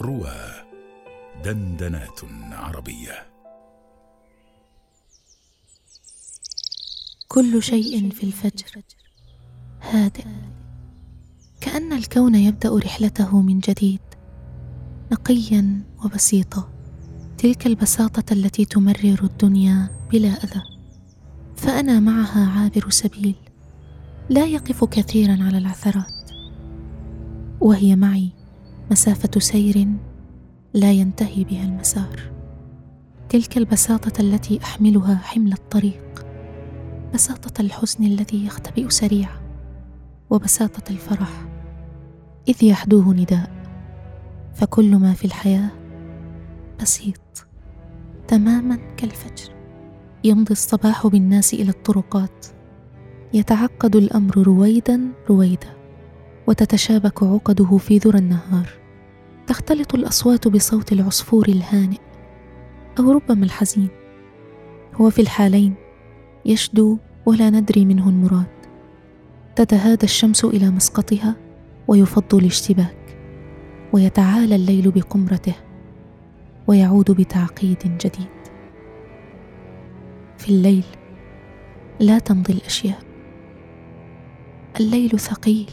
روى دندنات عربية. كل شيء في الفجر هادئ. كأن الكون يبدأ رحلته من جديد نقيا وبسيطا. تلك البساطة التي تمرر الدنيا بلا أذى. فأنا معها عابر سبيل لا يقف كثيرا على العثرات. وهي معي. مسافة سير لا ينتهي بها المسار. تلك البساطة التي أحملها حمل الطريق بساطة الحزن الذي يختبئ سريعا وبساطة الفرح. إذ يحدوه نداء فكل ما في الحياة بسيط. تماما كالفجر يمضي الصباح بالناس إلى الطرقات. يتعقد الأمر رويدا رويدا. وتتشابك عقده في ذرى النهار. تختلط الأصوات بصوت العصفور الهانئ أو ربما الحزين. هو في الحالين يشدو ولا ندري منه المراد. تتهادى الشمس إلى مسقطها ويفض الاشتباك. ويتعالى الليل بقمرته ويعود بتعقيد جديد. في الليل لا تمضي الأشياء. الليل ثقيل.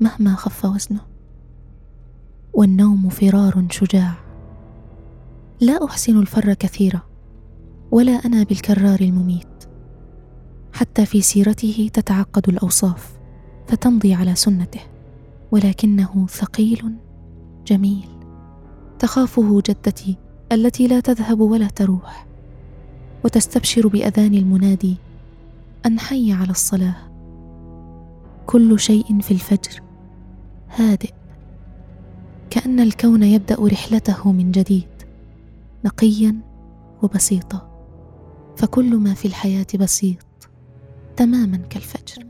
مهما خف وزنه. والنوم فرار شجاع. لا أحسن الفر كثيرا ولا أنا بالكرار المميت. حتى في سيرته تتعقد الأوصاف فتمضي على سنته. ولكنه ثقيل جميل. تخافه جدتي التي لا تذهب ولا تروح. وتستبشر بأذان المنادي أن حي على الصلاة. كل شيء في الفجر. هادئ. كأن الكون يبدأ رحلته من جديد نقيا وبسيطا. فكل ما في الحياة بسيط تماما كالفجر.